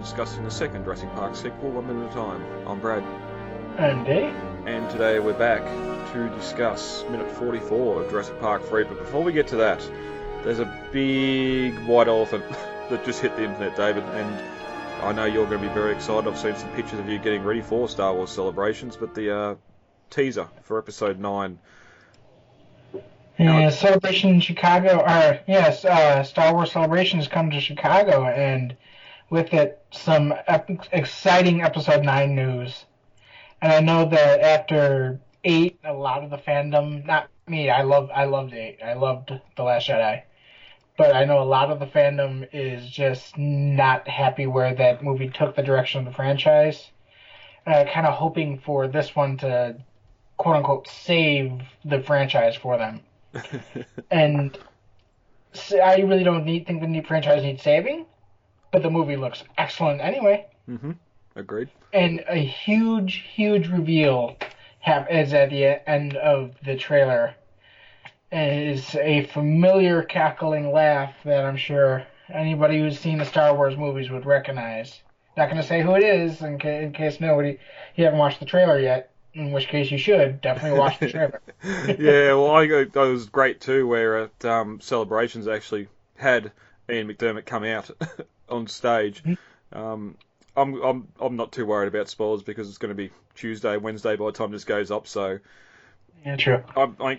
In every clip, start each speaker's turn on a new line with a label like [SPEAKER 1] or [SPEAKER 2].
[SPEAKER 1] discussing the second Jurassic Park sequel, one minute at a time. I'm Brad.
[SPEAKER 2] And Dave.
[SPEAKER 1] And today we're back to discuss minute 44 of Jurassic Park 3. But before we get to that, there's a big white elephant that just hit the internet, David, and I know you're going to be very excited. I've seen some pictures of you getting ready for Star Wars celebrations, but the uh, teaser for Episode 9.
[SPEAKER 2] Yeah, celebration in Chicago, or yes, uh, Star Wars celebrations come to Chicago, and with it, some ep- exciting Episode Nine news. And I know that after eight, a lot of the fandom, not me, I love, I loved eight, I loved the Last Jedi, but I know a lot of the fandom is just not happy where that movie took the direction of the franchise. Uh, kind of hoping for this one to, quote unquote, save the franchise for them and so I really don't need, think the new franchise needs saving, but the movie looks excellent anyway.
[SPEAKER 1] Mm-hmm. Agreed.
[SPEAKER 2] And a huge, huge reveal have, is at the end of the trailer. And it is a familiar cackling laugh that I'm sure anybody who's seen the Star Wars movies would recognize. Not going to say who it is in, ca- in case nobody you haven't watched the trailer yet. In which case you should definitely watch the trailer.
[SPEAKER 1] yeah, well, I go that was great too, where at um, celebrations actually had Ian McDiarmid come out on stage. Um, I'm I'm I'm not too worried about spoilers because it's going to be Tuesday, Wednesday by the time this goes up. So
[SPEAKER 2] yeah, true.
[SPEAKER 1] I, I, a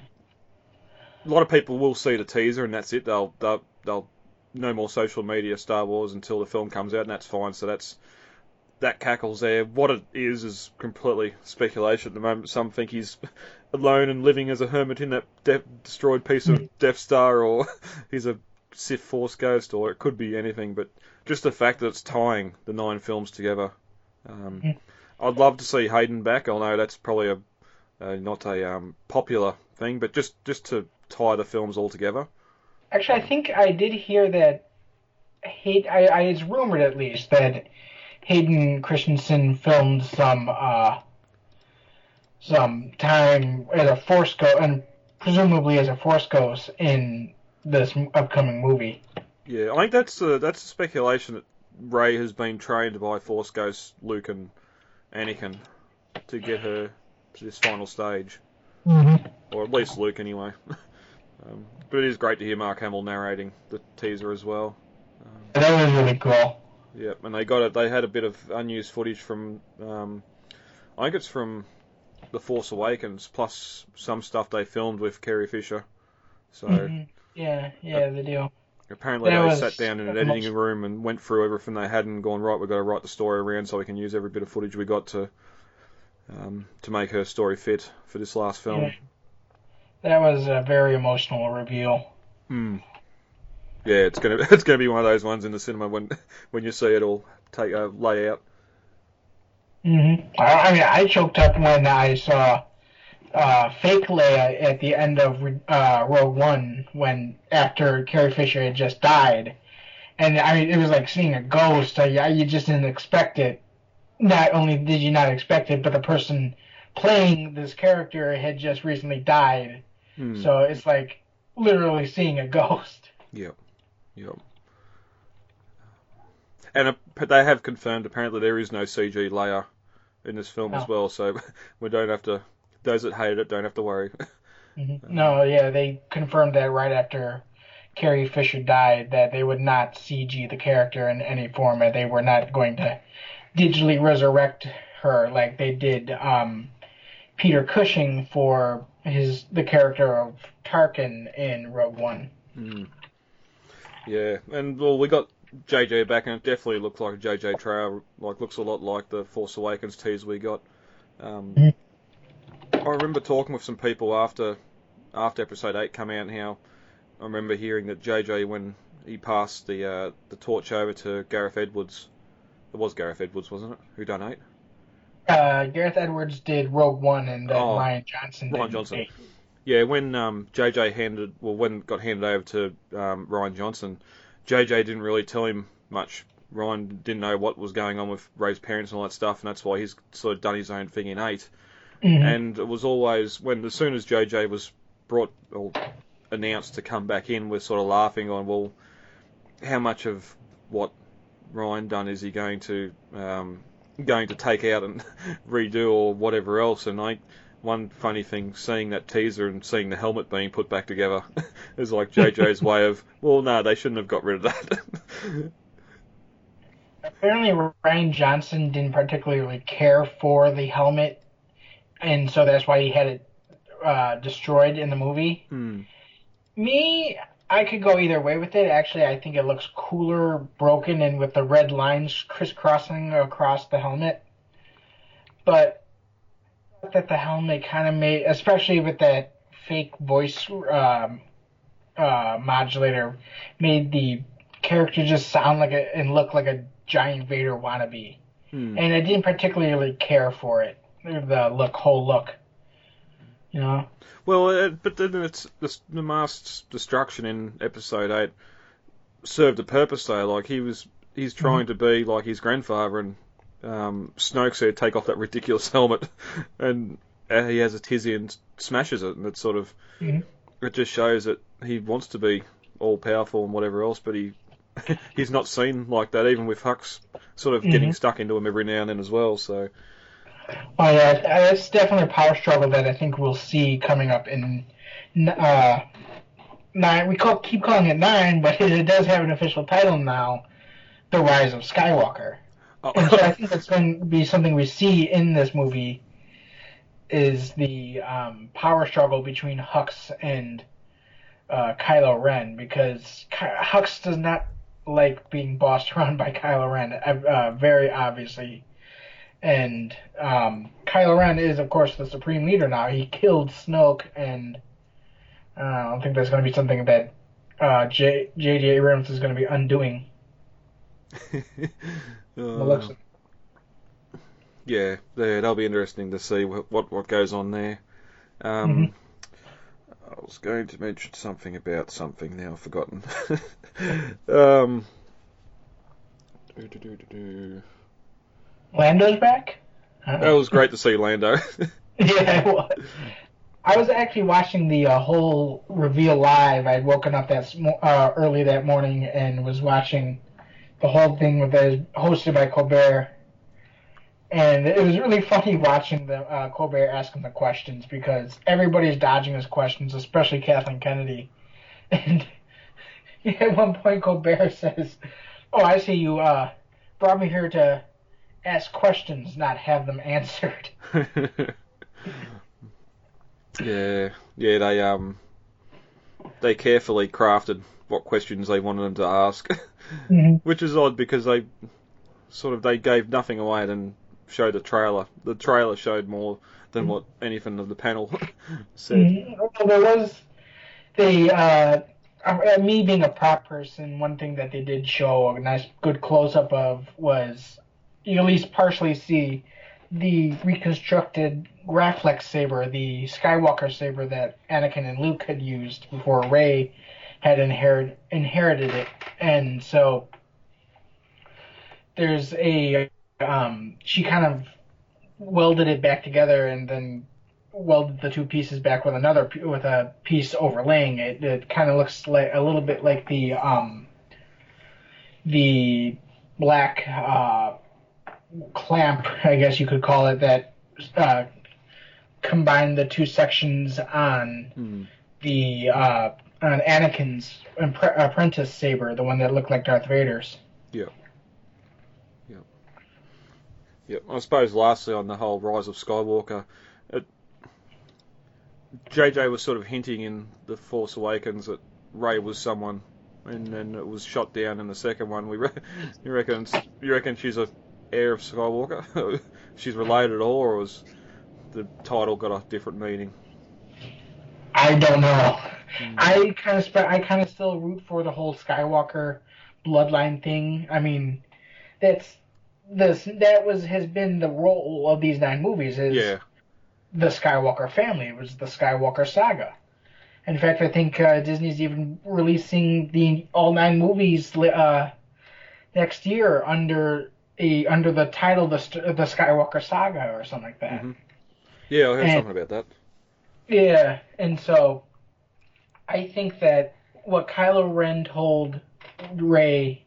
[SPEAKER 1] lot of people will see the teaser and that's it. They'll they'll, they'll no more social media Star Wars until the film comes out, and that's fine. So that's that cackles there. What it is is completely speculation at the moment. Some think he's alone and living as a hermit in that de- destroyed piece of Death Star, or he's a Sith Force ghost, or it could be anything. But just the fact that it's tying the nine films together. Um, I'd love to see Hayden back. I know that's probably a uh, not a um, popular thing, but just just to tie the films all together.
[SPEAKER 2] Actually, I think I did hear that. Hay- I, I it's rumored at least that Hayden Christensen filmed some uh, some time as a force ghost, and presumably as a force ghost in this upcoming movie.
[SPEAKER 1] Yeah, I think that's a, that's a speculation that Rey has been trained by Force Ghost Luke and Anakin to get her to this final stage,
[SPEAKER 2] Mm-hmm.
[SPEAKER 1] or at least Luke anyway. um, but it is great to hear Mark Hamill narrating the teaser as well.
[SPEAKER 2] That was really cool.
[SPEAKER 1] Yep, and they got it. They had a bit of unused footage from, um, I think it's from The Force Awakens, plus some stuff they filmed with Carrie Fisher. So
[SPEAKER 2] Mhm. Yeah, yeah, the deal.
[SPEAKER 1] Apparently
[SPEAKER 2] That
[SPEAKER 1] they
[SPEAKER 2] was
[SPEAKER 1] sat down in an
[SPEAKER 2] much-
[SPEAKER 1] editing room and went through everything they had and gone right. We've got to write the story around so we can use every bit of footage we got to um, to make her story fit for this last film.
[SPEAKER 2] Yeah. That was a very emotional reveal.
[SPEAKER 1] Hmm. Yeah, it's gonna it's gonna be one of those ones in the cinema when when you see it all take uh, lay out.
[SPEAKER 2] hmm I, I mean, I choked up when I saw uh, fake Leia at the end of uh, Rogue One when after Carrie Fisher had just died, and I mean, it was like seeing a ghost. I, you just didn't expect it. Not only did you not expect it, but the person playing this character had just recently died.
[SPEAKER 1] Hmm.
[SPEAKER 2] So it's like literally seeing a ghost.
[SPEAKER 1] Yep. Yep. And uh, but they have confirmed apparently there is no CG Leia in this film as well, so we don't have to. Those that hated it don't have to worry.
[SPEAKER 2] Mhm. No, yeah, they confirmed that right after Carrie Fisher died that they would not CG the character in any form, and They were not going to digitally resurrect her like they did um, Peter Cushing for his the character of Tarkin in Rogue One.
[SPEAKER 1] Hmm. Yeah, and well, we got JJ back, and it definitely looks like a JJ trail. Like looks a lot like the Force Awakens tease we got. Um,
[SPEAKER 2] Mhm.
[SPEAKER 1] I remember talking with some people after after Episode Eight come out, and how I remember hearing that JJ when he passed the uh, the torch over to Gareth Edwards. It was Gareth Edwards, wasn't it? Who done eight?
[SPEAKER 2] Uh, Gareth Edwards did Rogue One, and then
[SPEAKER 1] Oh,
[SPEAKER 2] Rian Johnson. Rian
[SPEAKER 1] Johnson.
[SPEAKER 2] eight.
[SPEAKER 1] Yeah, when um, JJ handed, well, when got handed over to um, Rian Johnson, JJ didn't really tell him much. Rian didn't know what was going on with Rey's parents and all that stuff, and that's why he's sort of done his own thing in 8
[SPEAKER 2] Mhm.
[SPEAKER 1] And it was always when, as soon as JJ was brought or announced to come back in, we're sort of laughing on, well, how much of what Rian done? Is he going to um, going to take out and redo or whatever else? And I one funny thing, seeing that teaser and seeing the helmet being put back together is like JJ's way of, well, no, they shouldn't have got rid of that.
[SPEAKER 2] Apparently, Rian Johnson didn't particularly care for the helmet, and so that's why he had it uh, destroyed in the movie.
[SPEAKER 1] Hmm.
[SPEAKER 2] Me, I could go either way with it. Actually, I think it looks cooler broken and with the red lines crisscrossing across the helmet. But I thought that the helmet kind of made, especially with that fake voice um, uh, modulator, made the character just sound like a and look like a giant Vader wannabe.
[SPEAKER 1] Hmm.
[SPEAKER 2] And I didn't particularly care for it, the look, whole look. You know.
[SPEAKER 1] Well, uh, but then it's the, the masked destruction in episode eight served a purpose though. Like he was, he's trying to be like his grandfather, and um, Snoke said, "Take off that ridiculous helmet," and uh, he has a tizzy and smashes it, and it sort of
[SPEAKER 2] Mhm.
[SPEAKER 1] it just shows that he wants to be all powerful and whatever else, but he he's not seen like that. Even with Hux sort of getting
[SPEAKER 2] Mhm.
[SPEAKER 1] stuck into him every now and then as well. So
[SPEAKER 2] Oh yeah, it's definitely a power struggle that I think we'll see coming up in uh, nine. We call, keep calling it nine, but it does have an official title now, "The Rise of Skywalker." And so I think that's going to be something we see in this movie is the um, power struggle between Hux and uh, Kylo Ren because Ky- Hux does not like being bossed around by Kylo Ren, uh, very obviously. And um, Kylo Ren is, of course, the supreme leader now. He killed Snoke, and uh, I don't think that's going to be something that uh, J-. Abrams is going to be undoing.
[SPEAKER 1] Uh, yeah, that'll be interesting to see what what, goes on there. Um, I was going to mention something about something now I've forgotten. um, do, do, do, do, do.
[SPEAKER 2] Lando's back.
[SPEAKER 1] That was great to see Lando.
[SPEAKER 2] yeah, it was. I was actually watching the uh, whole reveal live. I'd woken up that sm- uh, early that morning and was watching the whole thing with it hosted by Colbert. And it was really funny watching the uh, Colbert ask him the questions because everybody's dodging his questions, especially Kathleen Kennedy. And at one point, Colbert says, "Oh, I see you uh, brought me here to ask questions, not have them answered."
[SPEAKER 1] yeah, yeah, they um, they carefully crafted what questions they wanted them to ask,
[SPEAKER 2] Mhm.
[SPEAKER 1] which is odd because they sort of they gave nothing away and showed the trailer. The trailer showed more than what anything of the panel said.
[SPEAKER 2] Mhm. Well, there was the uh, uh, me being a prop person. One thing that they did show a nice, good close up of was you at least partially see the reconstructed Graflex saber, the Skywalker saber that Anakin and Luke had used before Rey had inherit, inherited it, and so there's a um, she kind of welded it back together and then welded the two pieces back with another with a piece overlaying it. It kind of looks like a little bit like the um, the black uh, clamp, I guess you could call it, that uh, combined the two sections on
[SPEAKER 1] Hmm.
[SPEAKER 2] the uh, on Anakin's impre- apprentice saber, the one that looked like Darth Vader's. Yeah.
[SPEAKER 1] Yep. Yep. I suppose lastly on the whole Rise of Skywalker, it, JJ was sort of hinting in The Force Awakens that Rey was someone, and then it was shot down in the second one. We re- you reckon you reckon she's a heir of Skywalker? she's related at all, or was the title got a different meaning?
[SPEAKER 2] I don't know. I kind of spe- I kind of still root for the whole Skywalker bloodline thing. I mean, that's this that was has been the role of these nine movies is
[SPEAKER 1] Yeah.
[SPEAKER 2] the Skywalker family. It was the Skywalker saga. In fact, I think uh, Disney's even releasing the all nine movies uh, next year under a under the title the the Skywalker saga or something like that.
[SPEAKER 1] Mhm. Yeah, I heard
[SPEAKER 2] And-
[SPEAKER 1] something about that.
[SPEAKER 2] Yeah, and so I think that what Kylo Ren told Rey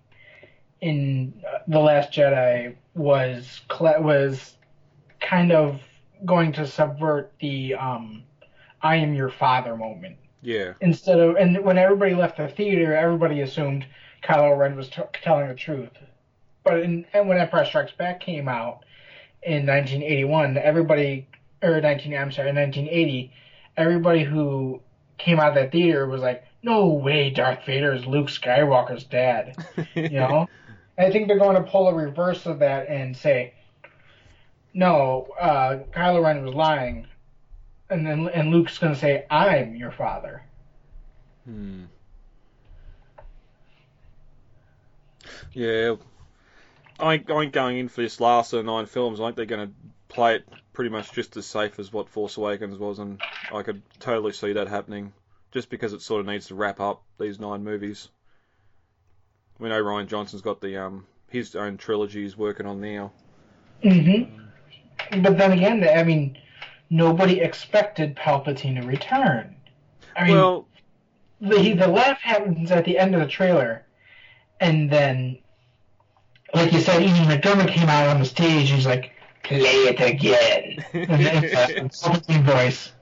[SPEAKER 2] in uh, the Last Jedi was was kind of going to subvert the um, "I am your father" moment.
[SPEAKER 1] Yeah.
[SPEAKER 2] Instead of and when everybody left the theater, everybody assumed Kylo Ren was t- telling the truth. But in, and when Empire Strikes Back came out in 1981, everybody or 19 I'm sorry 1980, everybody who came out of that theater was like, "No way, Darth Vader is Luke Skywalker's dad." You know. I think they're going to pull a reverse of that and say, "No, uh, Kylo Ren was lying," and then and Luke's going to say, "I'm your father."
[SPEAKER 1] Hmm. Yeah, I ain't, I ain't going in for this last of the nine films. I think they're going to play it pretty much just as safe as what Force Awakens was, and I could totally see that happening, just because it sort of needs to wrap up these nine movies. We know Rian Johnson's got the um his own trilogy he's working on now.
[SPEAKER 2] Mm-hmm. But then again, I mean, nobody expected Palpatine to return. I mean,
[SPEAKER 1] well,
[SPEAKER 2] the the laugh happens at the end of the trailer, and then, like you said, Ian McDiarmid came out on the stage. He's like, "Play it again," in the Palpatine voice,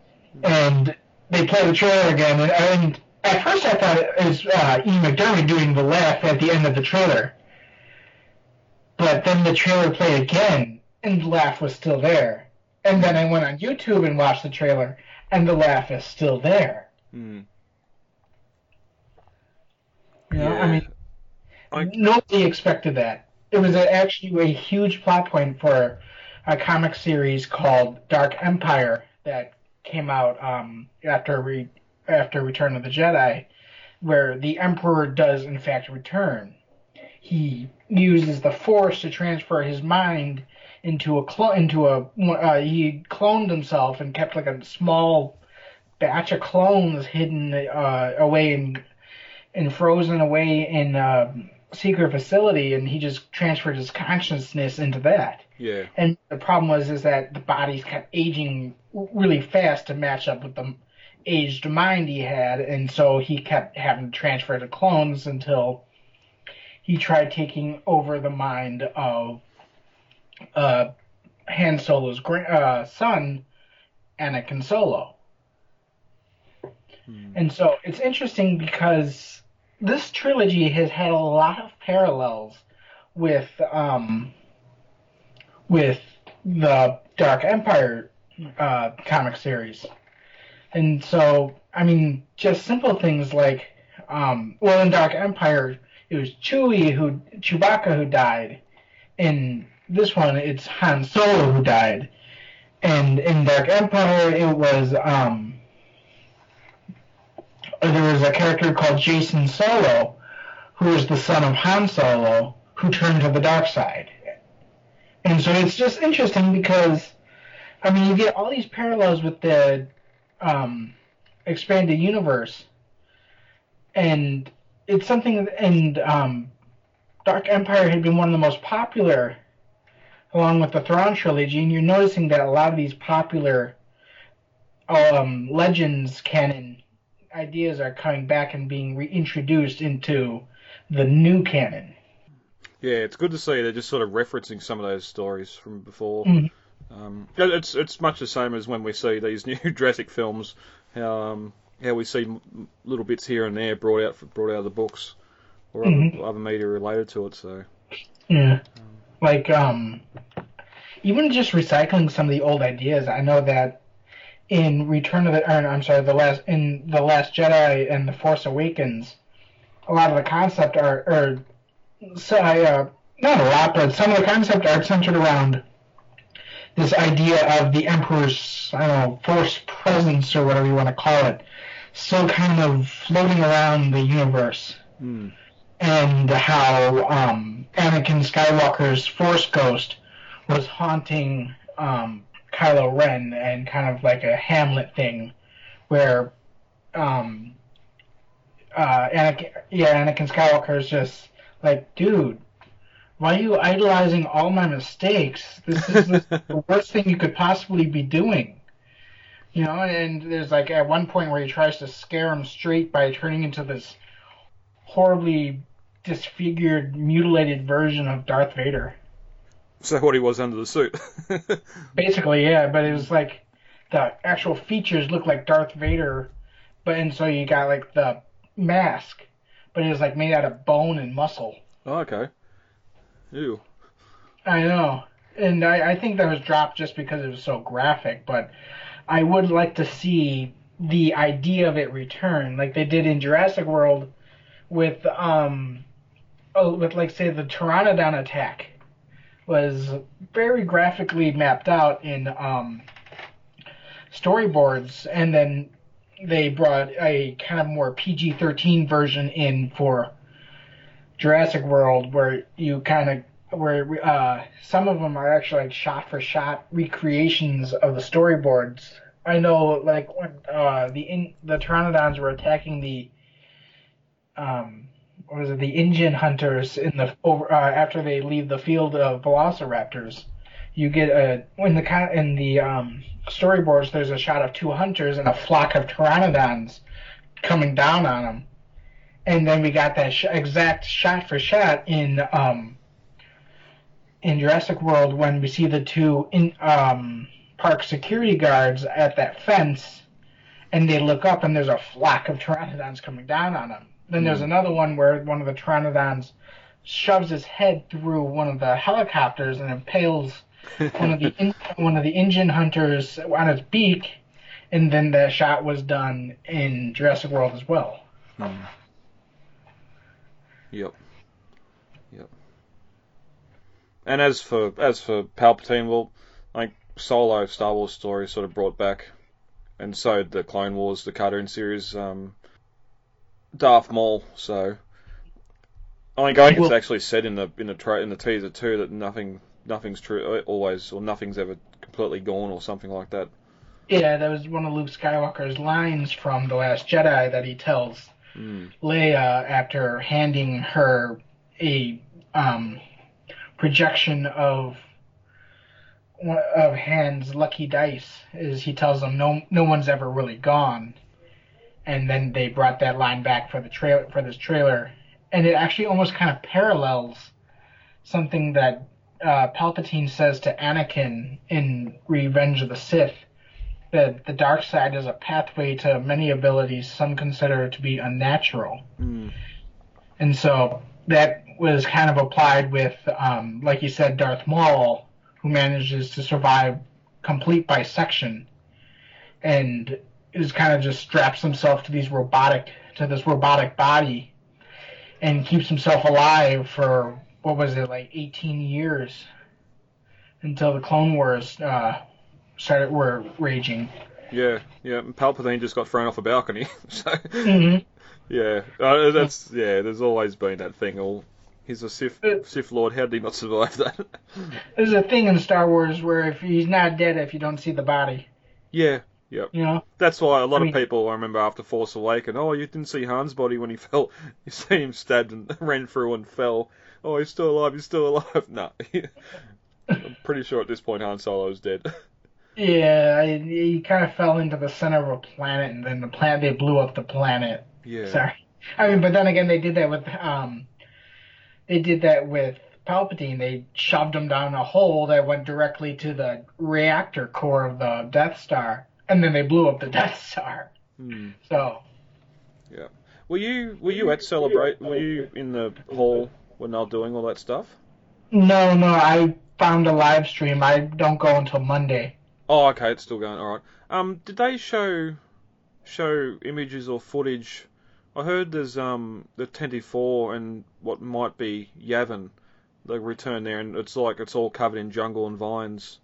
[SPEAKER 2] and they play the trailer again. And, and at first, I thought it was uh, Ian McDiarmid doing the laugh at the end of the trailer, but then the trailer played again, and the laugh was still there. And then I went on YouTube and watched the trailer, and the laugh is still there.
[SPEAKER 1] hmm.
[SPEAKER 2] You know,
[SPEAKER 1] Yeah.
[SPEAKER 2] I mean,
[SPEAKER 1] I-
[SPEAKER 2] nobody expected that. It was actually a huge plot point for a comic series called Dark Empire that came out um, after re- after Return of the Jedi, where the Emperor does in fact return. He uses the Force to transfer his mind into a clo- into a uh, he cloned himself and kept like a small batch of clones hidden uh, away in and frozen away in a secret facility, and he just transferred his consciousness into that.
[SPEAKER 1] Yeah.
[SPEAKER 2] And the problem was is that the bodies kept aging really fast to match up with the aged mind he had, and so he kept having to transfer the clones until he tried taking over the mind of uh, Han Solo's gra- uh, son, Anakin Solo.
[SPEAKER 1] Hmm.
[SPEAKER 2] And so it's interesting because this trilogy has had a lot of parallels with um, with the Dark Empire uh, comic series. And so, I mean, just simple things like, um, well, in Dark Empire, it was Chewie who, Chewbacca who died. In this one, it's Han Solo who died. And in Dark Empire, it was, um, there was a character called Jacen Solo, who was the son of Han Solo, who turned to the dark side. And so it's just interesting because, I mean, you get all these parallels with the um, expanded universe, and it's something. And um, Dark Empire had been one of the most popular, along with the Thrawn trilogy, and you're noticing that a lot of these popular um, legends canon ideas are coming back and being reintroduced into the new canon.
[SPEAKER 1] Yeah, it's good to see they're just sort of referencing some of those stories from before.
[SPEAKER 2] Mhm.
[SPEAKER 1] Um, it's it's much the same as when we see these new Jurassic films, how um, how we see little bits here and there brought out brought out of the books or other,
[SPEAKER 2] Mhm.
[SPEAKER 1] other media related to it. So
[SPEAKER 2] Yeah. Like, um, even just recycling some of the old ideas. I know that in Return of the, or, I'm sorry, the last, in The Last Jedi and The Force Awakens, a lot of the concept art, or, so I, uh, not a lot, but some of the concept art centered around this idea of the Emperor's, I don't know, Force presence or whatever you want to call it, still kind of floating around the universe.
[SPEAKER 1] Mm,
[SPEAKER 2] and how um, Anakin Skywalker's Force Ghost was haunting um, Kylo Ren, and kind of like a Hamlet thing, where um, uh, Anakin, yeah, Anakin Skywalker is just like, dude, why are you idolizing all my mistakes? This is the, the worst thing you could possibly be doing. You know, and there's like at one point where he tries to scare him straight by turning into this horribly disfigured, mutilated version of Darth Vader.
[SPEAKER 1] So what he was under the suit.
[SPEAKER 2] Basically, yeah, but it was like the actual features looked like Darth Vader, but and so you got like the mask, but it was like made out of bone and muscle.
[SPEAKER 1] oh, okay. Ew.
[SPEAKER 2] I know, and I, I think that was dropped just because it was so graphic. But I would like to see the idea of it return, like they did in Jurassic World, with um, oh, with like say the Pteranodon attack was very graphically mapped out in um storyboards, and then they brought a kind of more PG-13 version in for Jurassic World, where you kind of where uh, some of them are actually like shot for shot recreations of the storyboards. I know, like when uh, the in, the pteranodons were attacking the um, what was it, the InGen hunters in the over uh, after they leave the field of velociraptors. You get a when the in the um, storyboards. There's a shot of two hunters and a flock of pteranodons coming down on them, and then we got that sh- exact shot for shot in um, in Jurassic World when we see the two in, um, park security guards at that fence, and they look up and there's a flock of pteranodons coming down on them. Then there's another one where one of the pteranodons shoves his head through one of the helicopters and impales one of the in, one of the InGen hunters on its beak, and then the shot was done in Jurassic World as well.
[SPEAKER 1] Hmm. Yep. Yep. And as for as for Palpatine, well, like Solo Star Wars story sort of brought back, and so the Clone Wars, the cartoon series, um, Darth Maul. So I think it's
[SPEAKER 2] Well-
[SPEAKER 1] actually said in the in the tra- in the teaser too that nothing nothing's true always or nothing's ever completely gone or something like that.
[SPEAKER 2] Yeah, that was one of Luke Skywalker's lines from The Last Jedi that he tells
[SPEAKER 1] Mm.
[SPEAKER 2] Leia after handing her a um, projection of of Han's lucky dice. Is he tells them no no one's ever really gone, and then they brought that line back for the trailer for this trailer, and it actually almost kind of parallels something that uh, Palpatine says to Anakin in Revenge of the Sith that the dark side is a pathway to many abilities some consider to be unnatural.
[SPEAKER 1] Mm.
[SPEAKER 2] And so that was kind of applied with, um, like you said, Darth Maul, who manages to survive complete bisection and is kind of just straps himself to these robotic to this robotic body and keeps himself alive for what was it like 18 years until the Clone Wars uh, started were raging.
[SPEAKER 1] Yeah, yeah. and Palpatine just got thrown off a balcony. so
[SPEAKER 2] hmm
[SPEAKER 1] yeah, uh, that's yeah. There's always been that thing. All he's a Sith
[SPEAKER 2] Uh,
[SPEAKER 1] Sith Lord. How did he not survive that?
[SPEAKER 2] There's a thing in Star Wars where if he's not dead if you don't see the body,
[SPEAKER 1] yeah,
[SPEAKER 2] you know.
[SPEAKER 1] that's why a lot
[SPEAKER 2] I
[SPEAKER 1] of
[SPEAKER 2] mean-
[SPEAKER 1] people I remember after Force Awakens. Oh, you didn't see Han's body when he fell. You see him stabbed and ran through and fell. Oh, he's still alive. He's still alive. No, I'm pretty sure at this point Han Solo's dead.
[SPEAKER 2] Yeah, he kind of fell into the center of a planet, and then the planet they blew up the planet.
[SPEAKER 1] Yeah.
[SPEAKER 2] Sorry, I mean, but then again, they did that with um, they did that with Palpatine. They shoved him down a hole that went directly to the reactor core of the Death Star, and then they blew up the Death Star.
[SPEAKER 1] Hmm.
[SPEAKER 2] So Yeah.
[SPEAKER 1] Were you were you at Celebrate? Were you in the hall when they were doing all that stuff?
[SPEAKER 2] no, no, I found a live stream. I don't go until Monday.
[SPEAKER 1] Oh, okay, it's still going. All right. Um, did they show show images or footage? I heard there's um the 24 and what might be Yavin, They return there, and it's like it's all covered in jungle and vines.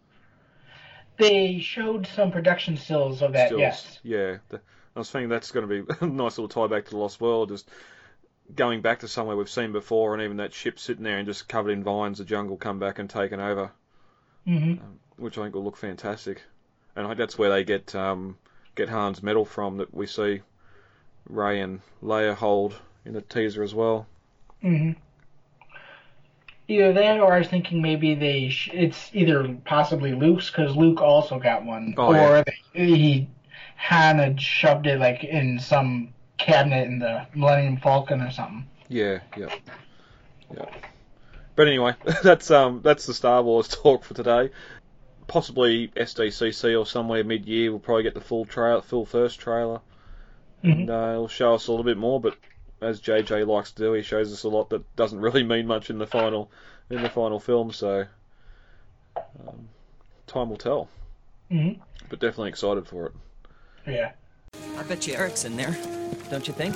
[SPEAKER 2] They showed some production stills of that.
[SPEAKER 1] Stills.
[SPEAKER 2] Yes.
[SPEAKER 1] Yeah. The, I was thinking that's going to be a nice little tie back to the Lost World, just going back to somewhere we've seen before, and even that ship sitting there and just covered in vines, the jungle come back and taken over.
[SPEAKER 2] hmm
[SPEAKER 1] which I think will look fantastic. And I think that's where they get um, get Han's medal from that we see Rey and Leia hold in the teaser as well.
[SPEAKER 2] hmm Either that, or I was thinking maybe they sh- it's either possibly Luke's because Luke also got one,
[SPEAKER 1] Oh,
[SPEAKER 2] or
[SPEAKER 1] yeah.
[SPEAKER 2] they, he Han had shoved it like in some cabinet in the Millennium Falcon or something.
[SPEAKER 1] Yeah, yeah. Yeah. But anyway, that's um that's the Star Wars talk for today. Possibly SDCC or somewhere mid-year we'll probably get the full trailer, full first trailer,
[SPEAKER 2] Mhm.
[SPEAKER 1] and uh, it'll show us a little bit more. But as JJ likes to do, he shows us a lot that doesn't really mean much in the final in the final film. So um, time will tell.
[SPEAKER 2] Mhm.
[SPEAKER 1] But definitely excited for it.
[SPEAKER 2] Yeah.
[SPEAKER 3] I bet you Eric's in there, don't you think?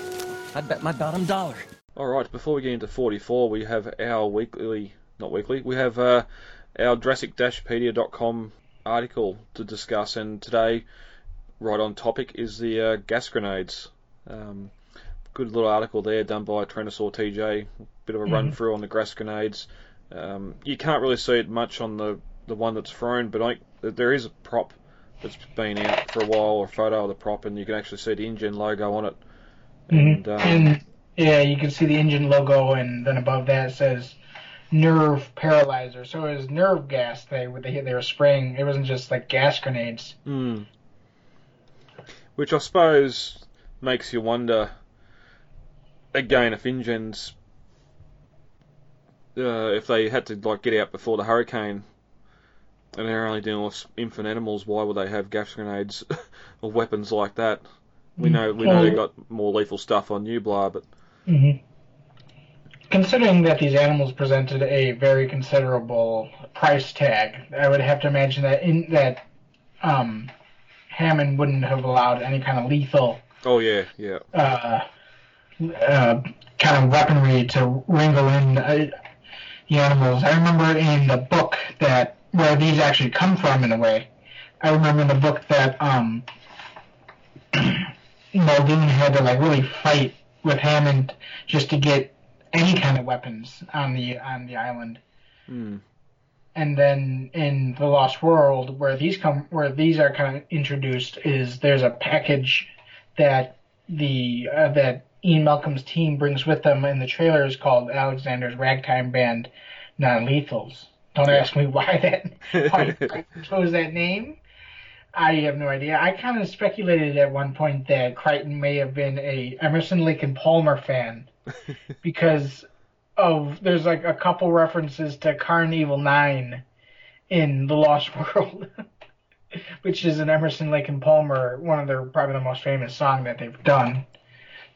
[SPEAKER 3] I'd bet my bottom dollar.
[SPEAKER 1] All right, before we get into 44, we have our weekly, not weekly, we have uh, our Jurassic-pedia.com article to discuss, and today, right on topic, is the uh, gas grenades. Um, good little article there done by Trenosaur TJ, bit of a run through on the grass grenades. Um, you can't really see it much on the, the one that's thrown, but I, there is a prop that's been out for a while, or a photo of the prop, and you can actually see the InGen logo on it.
[SPEAKER 2] Mhm.
[SPEAKER 1] And, um,
[SPEAKER 2] and yeah, you can see the InGen logo, and then above that it says nerve paralyzer. So it was nerve gas they they they were spraying. It wasn't just like gas grenades.
[SPEAKER 1] Mm. Which I suppose makes you wonder again if InGen's uh, if they had to like get out before the hurricane and they're only dealing with infant animals, why would they have gas grenades or weapons like that? We know we know they got more lethal stuff on Nublar, but
[SPEAKER 2] hmm Considering that these animals presented a very considerable price tag, I would have to imagine that in that um, Hammond wouldn't have allowed any kind of lethal
[SPEAKER 1] oh yeah, yeah,
[SPEAKER 2] uh, uh, kind of weaponry to wrangle in uh, the animals. I remember in the book that where these actually come from in a way. I remember in the book that um, Muldoon had to like really fight with Hammond just to get any kind of weapons on the on the island.
[SPEAKER 1] mm.
[SPEAKER 2] And then in the Lost World, where these come, where these are kind of introduced, is there's a package that the uh, that Ian Malcolm's team brings with them in the trailer is called Alexander's Ragtime Band Non-Lethals. Don't
[SPEAKER 1] Yeah.
[SPEAKER 2] ask me why that why I chose that name. I have no idea. I kind of speculated at one point that Crichton may have been a Emerson Lake and Palmer fan because of there's like a couple references to Karn Evil 9 in The Lost World, which is an Emerson Lake and Palmer one of their probably the most famous song that they've done.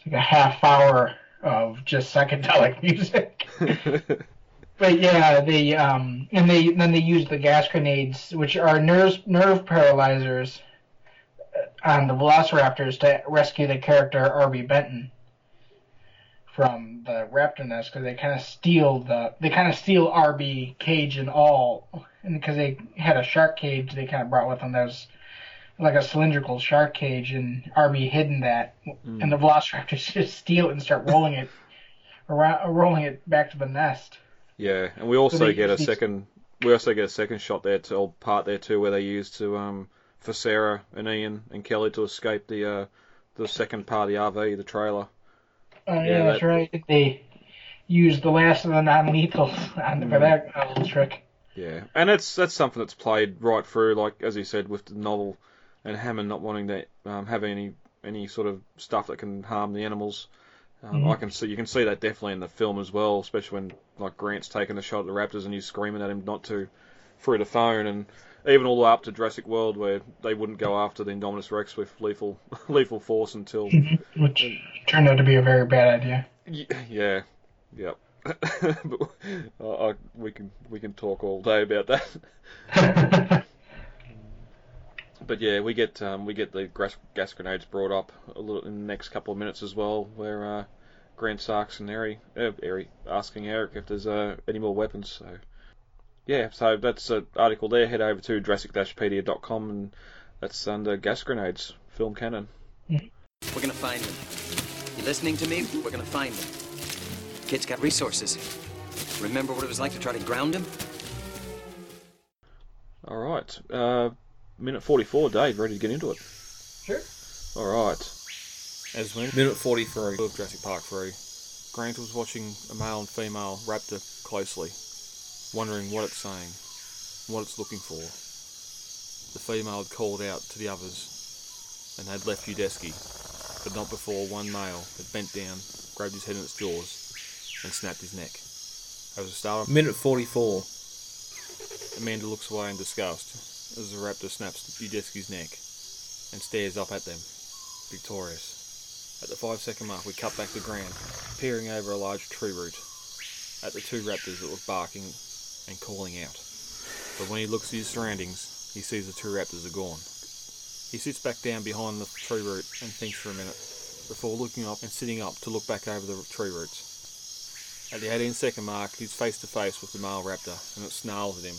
[SPEAKER 2] Like a half hour of just psychedelic music. But yeah, they um and they then they use the gas grenades, which are nerve nerve paralyzers, uh, on the Velociraptors to rescue the character Arby Benton from the raptor nest because they kind of steal the they kind of steal Arby cage and all, and because they had a shark cage they kind of brought with them that was like a cylindrical shark cage, and Arby hidden that, and the Velociraptors just steal it and start rolling it around, rolling it back to the nest.
[SPEAKER 1] Yeah, and we also
[SPEAKER 2] they
[SPEAKER 1] get a
[SPEAKER 2] use
[SPEAKER 1] second. We also get a second shot there, to, or part there too, where they used to um for Sarah and Ian and Kelly to escape the uh the second part of the RV, the trailer.
[SPEAKER 2] Oh yeah,
[SPEAKER 1] Yeah,
[SPEAKER 2] that's
[SPEAKER 1] that-
[SPEAKER 2] right. They used the last of the non-lethals on for that uh, little trick.
[SPEAKER 1] Yeah, and that's that's something that's played right through, like as you said, with the novel, and Hammond not wanting to um, have any any sort of stuff that can harm the animals. Um,
[SPEAKER 2] Mhm.
[SPEAKER 1] I can see you can see that definitely in the film as well, especially when like Grant's taking a shot at the raptors and he's screaming at him not to through the phone, and even all the way up to Jurassic World where they wouldn't go after the Indominus Rex with lethal lethal force until
[SPEAKER 2] which turned out to be a very bad idea.
[SPEAKER 1] Y- Yeah, yep. but, uh, I, we can we can talk all day about that. But yeah, we get um, we get the gas, gas grenades brought up a little in the next couple of minutes as well, where uh, Grant Sarks and Eri, uh, Eri asking Eric if there's uh, any more weapons. So yeah, so that's an article there. Head over to Jurassic-pedia.com and that's under gas grenades film canon.
[SPEAKER 3] We're gonna find them. You listening to me? We're gonna find them. Kid's got resources. Remember what it was like to try to ground him?
[SPEAKER 1] All right, uh, minute 44, Dave, ready to get into it?
[SPEAKER 2] Sure.
[SPEAKER 1] All right. As when minute 43 of Jurassic Park 3, Grant was watching a male and female raptor closely, wondering what it's saying, what it's looking for. The female had called out to the others and had left Udesky, but not before one male had bent down, grabbed his head in its jaws, and snapped his neck. As a starter,
[SPEAKER 4] Minute 44.
[SPEAKER 1] Amanda looks away in disgust as the raptor snaps Udesky's neck and stares up at them, victorious. At the five second mark, we cut back to Grant, peering over a large tree root at the two raptors that were barking and calling out. But when he looks at his surroundings, he sees the two raptors are gone. He sits back down behind the tree root and thinks for a minute before looking up and sitting up to look back over the tree roots. At the 18 second mark, he's face to face with the male raptor and it snarls at him.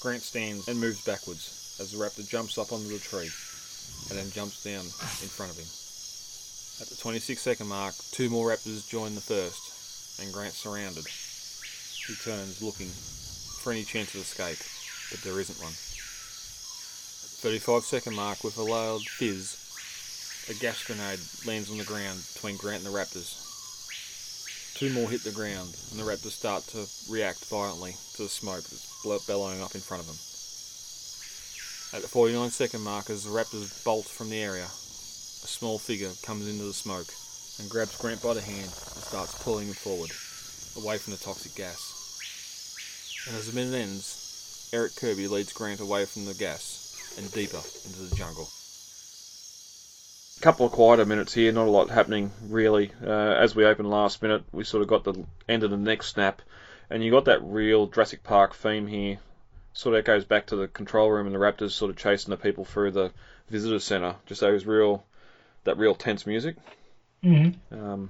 [SPEAKER 1] Grant stands and moves backwards as the raptor jumps up onto the tree and then jumps down in front of him. At the 26 second mark, two more raptors join the first and Grant's surrounded. He turns looking for any chance of escape, but there isn't one. At the 35 second mark, with a loud fizz, a gas grenade lands on the ground between Grant and the raptors. Two more hit the ground, and the raptors start to react violently to the smoke that's bellowing up in front of them. At the 49 second mark, as the raptors bolt from the area, a small figure comes into the smoke and grabs Grant by the hand and starts pulling him forward, away from the toxic gas. And as the minute ends, Eric Kirby leads Grant away from the gas and deeper into the jungle. Couple of quieter minutes here, not a lot happening really. Uh, as we opened last minute, we sort of got the end of the next snap, and you got that real Jurassic Park theme here. Sort of goes back to the control room and the Raptors sort of chasing the people through the visitor center. Just those real, that real tense music.
[SPEAKER 2] hmm
[SPEAKER 1] Um,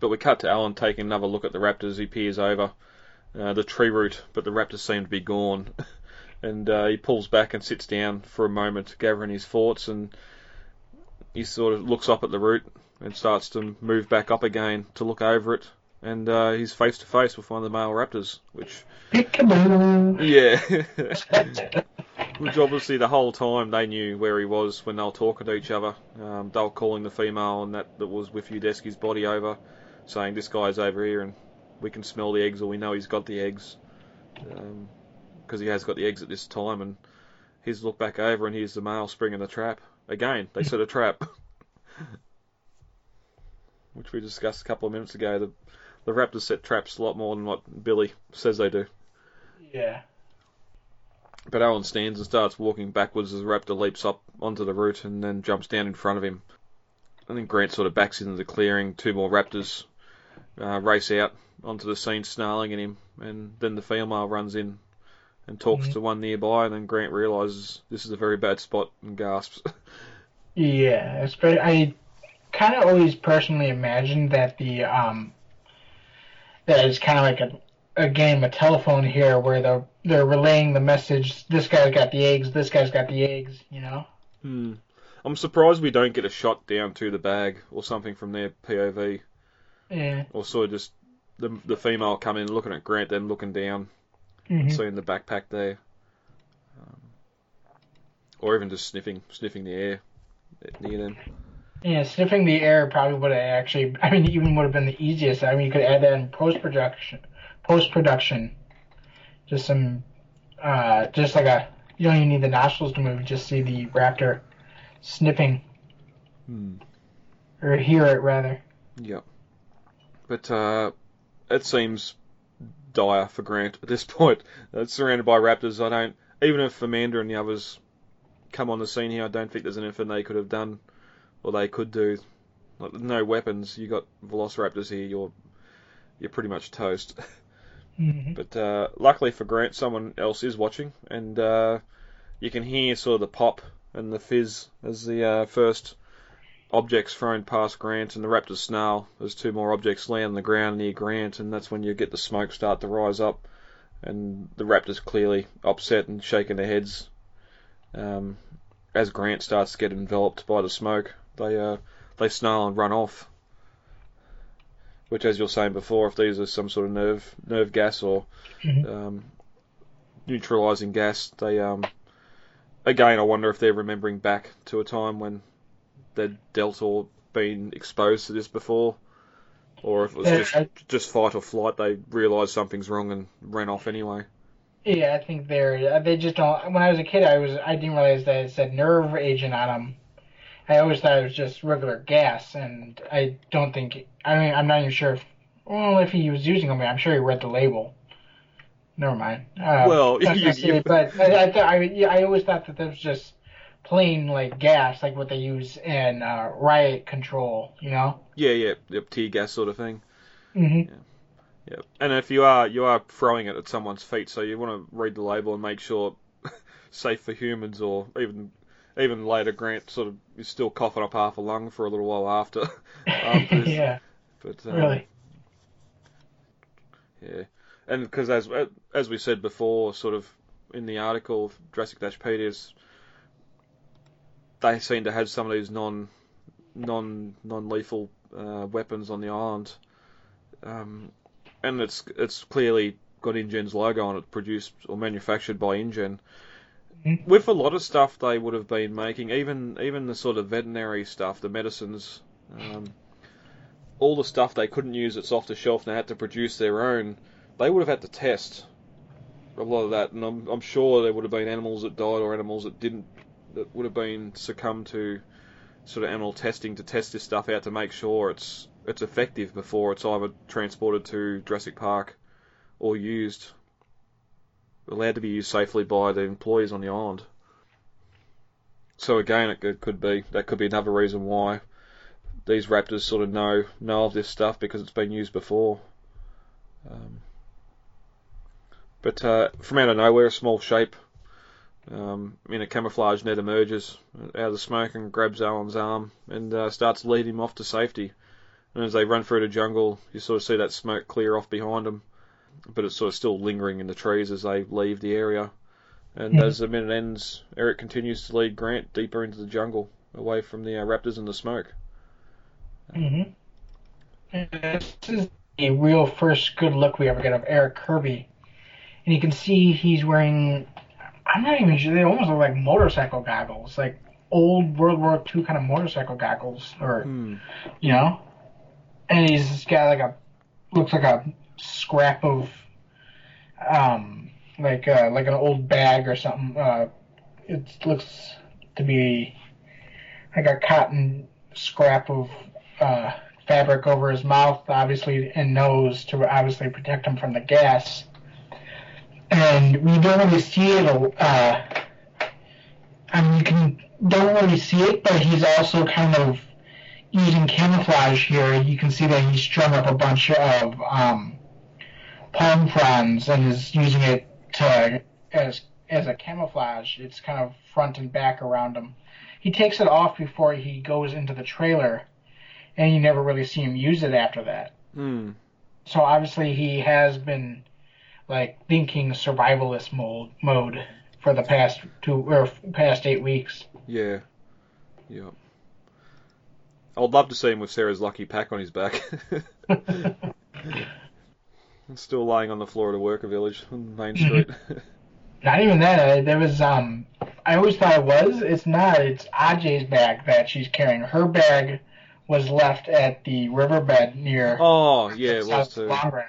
[SPEAKER 1] but we cut to Alan taking another look at the Raptors. He peers over uh, the tree root, but the Raptors seem to be gone. and uh, he pulls back and sits down for a moment, gathering his thoughts, and he sort of looks up at the root and starts to move back up again to look over it. And uh, he's face to face with one of the male Raptors, which, yeah. Which obviously the whole time they knew where he was when they were talking to each other. Um, they were calling the female and that, that was with Udesky's body over, saying this guy's over here and we can smell the eggs or we know he's got the eggs. Because he has got the eggs at this time and he's looked back over and here's the male springing the trap. Again, they set a trap. Which we discussed a couple of minutes ago. The, the Raptors set traps a lot more than what Billy says they do.
[SPEAKER 2] Yeah.
[SPEAKER 1] But Alan stands and starts walking backwards as the raptor leaps up onto the root and then jumps down in front of him. And then Grant sort of backs into the clearing. Two more raptors uh, race out onto the scene, snarling at him. And then the female runs in and talks
[SPEAKER 2] Mhm.
[SPEAKER 1] to one nearby. And then Grant realizes this is a very bad spot and gasps.
[SPEAKER 2] Yeah, espe- I kind of always personally imagined that the um that it's kind of like a a game of telephone here where they're they're relaying the message. This guy's got the eggs. This guy's got the eggs. You know.
[SPEAKER 1] hmm. I'm surprised we don't get a shot down to the bag or something from their POV.
[SPEAKER 2] Yeah.
[SPEAKER 1] Or sort of just the, the female coming in looking at Grant, then looking down.
[SPEAKER 2] Hmm
[SPEAKER 1] seeing the backpack there, um, or even just sniffing sniffing the air near them.
[SPEAKER 2] Yeah, sniffing the air probably would have actually. I mean, even would have been the easiest. I mean, you could add that in post production. Post production, just some, uh, just like a. You don't even need the nostrils to move. Just see the raptor sniffing
[SPEAKER 1] Hmm.
[SPEAKER 2] or hear it rather.
[SPEAKER 1] Yep. But uh, it seems dire for Grant at this point. It's surrounded by raptors. I don't. Even if Amanda and the others come on the scene here, I don't think there's anything they could have done or they could do. Like, no weapons. You got Velociraptors here. You're you're pretty much toast.
[SPEAKER 2] hmm
[SPEAKER 1] But uh, luckily for Grant, someone else is watching, and uh, you can hear sort of the pop and the fizz as the uh, first objects thrown past Grant, and the raptors snarl as two more objects land on the ground near Grant, and that's when you get the smoke start to rise up, and the raptors clearly upset and shaking their heads. Um, as Grant starts to get enveloped by the smoke, they uh, they snarl and run off. Which, as you're saying before, if these are some sort of nerve nerve gas or
[SPEAKER 2] Mhm.
[SPEAKER 1] um, neutralizing gas, they um, again, I wonder if they're remembering back to a time when they'd dealt or been exposed to this before, or if it was
[SPEAKER 2] Yeah,
[SPEAKER 1] just
[SPEAKER 2] I-
[SPEAKER 1] just fight or flight. They realised something's wrong and ran off anyway.
[SPEAKER 2] Yeah, I think they're they just don't. When I was a kid, I was I didn't realize that it said nerve agent on them. I always thought it was just regular gas, and I don't think I mean I'm not even sure if Well, if he was using them, I'm sure he read the label. Never mind. Uh,
[SPEAKER 1] Well, you- you-
[SPEAKER 2] but I, I, th- I, yeah, I always thought that that was just plain like gas, like what they use in uh, riot control. You know.
[SPEAKER 1] Yeah, yeah, yep, tear gas sort of thing.
[SPEAKER 2] hmm
[SPEAKER 1] Yeah, and if you are you are throwing it at someone's feet, so you want to read the label and make sure safe for humans, or even even later Grant sort of is still coughing up half a lung for a little while after. after
[SPEAKER 2] yeah.
[SPEAKER 1] But um,
[SPEAKER 2] Really.
[SPEAKER 1] yeah, and because as as we said before, sort of in the article Jurassic Dashpedias, they seem to have some of these non non non lethal uh, weapons on the island, um, and it's it's clearly got InGen's logo on it, produced or manufactured by InGen.
[SPEAKER 2] Mhm.
[SPEAKER 1] With a lot of stuff they would have been making, even even the sort of veterinary stuff, the medicines, um, all the stuff they couldn't use that's off the shelf and they had to produce their own, they would have had to test a lot of that, and I'm, I'm sure there would have been animals that died or animals that didn't, that would have been succumbed to sort of animal testing to test this stuff out to make sure it's it's effective before it's either transported to Jurassic Park or used, allowed to be used safely by the employees on the island. So again, it could, be that could be another reason why these raptors sort of know know of this stuff because it's been used before. Um, but uh, from out of nowhere, a small shape um, in a camouflage net emerges out of the smoke and grabs Alan's arm and uh, starts leading him off to safety. And as they run through the jungle, you sort of see that smoke clear off behind them, but it's sort of still lingering in the trees as they leave the area. And as the minute ends, Eric continues to lead Grant deeper into the jungle, away from the uh, raptors and the smoke.
[SPEAKER 2] hmm This is a real first good look we ever get of Eric Kirby, and you can see he's wearing. I'm not even sure. They almost look like motorcycle goggles, like old World War II kind of motorcycle goggles, or
[SPEAKER 1] Hmm.
[SPEAKER 2] you know. And he's got like a looks like a scrap of, um, like uh, like an old bag or something. Uh, it looks to be like a cotton scrap of uh, fabric over his mouth, obviously, and nose to obviously protect him from the gas. And we don't really see it. Uh, I mean, you can don't really see it, but he's also kind of using camouflage here. You can see that he's strung up a bunch of um, palm fronds and is using it to as as a camouflage. It's kind of front and back around him. He takes it off before he goes into the trailer, and you never really see him use it after that.
[SPEAKER 1] Hmm.
[SPEAKER 2] So obviously he has been like thinking survivalist mode mode for the past two or past eight weeks.
[SPEAKER 1] Yeah. Yep. I would love to see him with Sarah's lucky pack on his back. Still lying on the floor of the worker village on Main Street.
[SPEAKER 2] Not even that. There was um. I always thought it was. It's not. It's Ajay's bag that she's carrying. Her bag was left at the riverbed near.
[SPEAKER 1] oh, yeah, it was
[SPEAKER 2] South
[SPEAKER 1] too.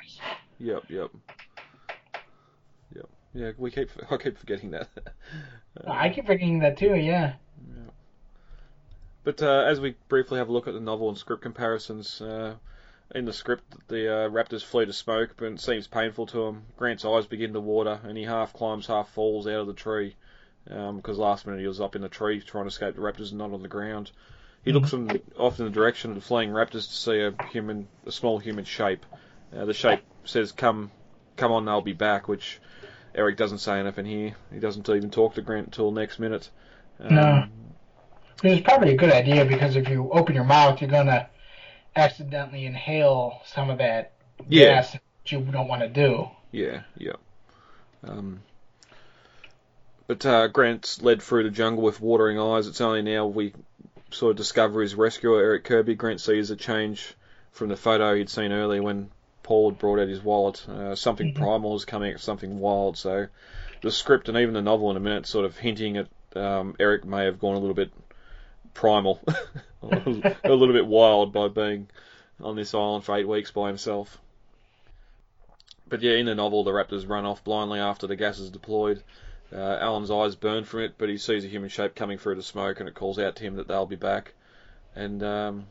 [SPEAKER 1] Yep, yep. Yeah, we keep I keep forgetting that.
[SPEAKER 2] I keep forgetting that too. Yeah.
[SPEAKER 1] But uh, as we briefly have a look at the novel and script comparisons, uh, in the script, the uh, raptors flee to smoke, but it seems painful to him. Grant's eyes begin to water, and he half climbs, half falls out of the tree, because last minute he was up in the tree trying to escape the raptors and not on the ground. He looks in, off in the direction of the fleeing raptors to see a human, a small human shape. Uh, the shape says, "Come, come on, they'll be back," which Eric doesn't say anything here. He doesn't even talk to Grant until next minute. Um,
[SPEAKER 2] No. Which is probably a good idea because if you open your mouth, you're gonna accidentally inhale some of that
[SPEAKER 1] Yeah.
[SPEAKER 2] gas that you don't want to do.
[SPEAKER 1] Yeah, yeah. Um, but uh, Grant's led through the jungle with watering eyes. It's only now we sort of discover his rescuer, Eric Kirby. Grant sees a change from the photo he'd seen earlier when Paul had brought out his wallet. Uh, something
[SPEAKER 2] Mhm.
[SPEAKER 1] primal is coming, something wild. So the script and even the novel in a minute sort of hinting at um, Eric may have gone a little bit primal, a little bit wild by being on this island for eight weeks by himself. But yeah, in the novel, the raptors run off blindly after the gas is deployed. Uh, Alan's eyes burn from it, but he sees a human shape coming through the smoke, and it calls out to him that they'll be back. And um,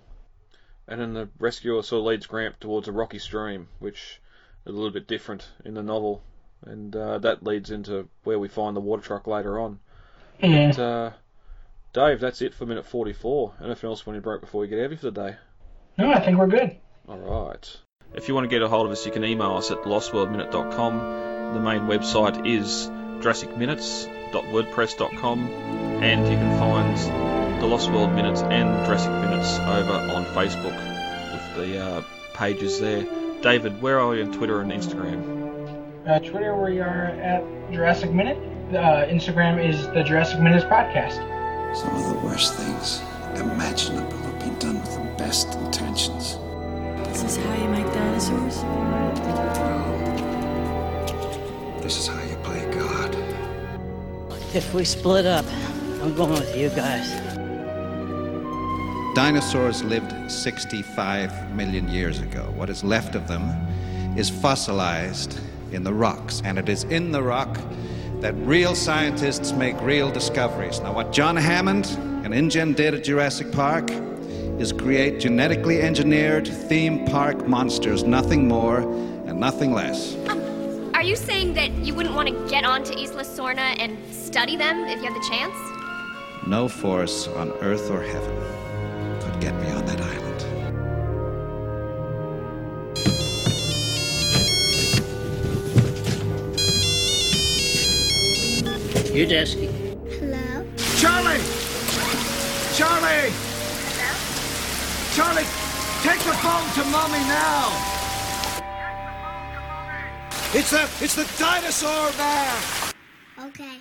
[SPEAKER 1] and then the rescuer sort of leads Grant towards a rocky stream, which is a little bit different in the novel, and uh, that leads into where we find the water truck later on.
[SPEAKER 2] Yeah.
[SPEAKER 1] But, uh, Dave, that's it for minute 44. Anything else when you broke before we get out of here for the day?
[SPEAKER 2] No, I think we're good.
[SPEAKER 1] All right. If you want to get a hold of us, you can email us at lostworldminute.com. The main website is jurassicminutes.wordpress.com, and you can find the Lost World Minutes and Jurassic Minutes over on Facebook with the uh, pages there. David, where are you on Twitter and Instagram?
[SPEAKER 2] Uh, Twitter, we are at Jurassic Minute. Uh, Instagram is the Jurassic Minutes Podcast.
[SPEAKER 4] Some of the worst things imaginable have been done with the best intentions.
[SPEAKER 5] This is how you make dinosaurs? No.
[SPEAKER 4] This is how you play God.
[SPEAKER 6] If we split up, I'm going with you guys.
[SPEAKER 7] Dinosaurs lived 65 million years ago. What is left of them is fossilized in the rocks, and it is in the rock that real scientists make real discoveries. Now, what John Hammond and InGen did at Jurassic Park is create genetically engineered theme park monsters, nothing more and nothing less.
[SPEAKER 8] Are you saying that you wouldn't want to get onto Isla Sorna and study them if you had the chance?
[SPEAKER 7] No force on earth or heaven could get me on that island.
[SPEAKER 6] Udesky.
[SPEAKER 9] Hello?
[SPEAKER 10] Charlie! Charlie! Hello? Charlie, take the phone to mommy now! It's the it's the dinosaur man!
[SPEAKER 9] Okay.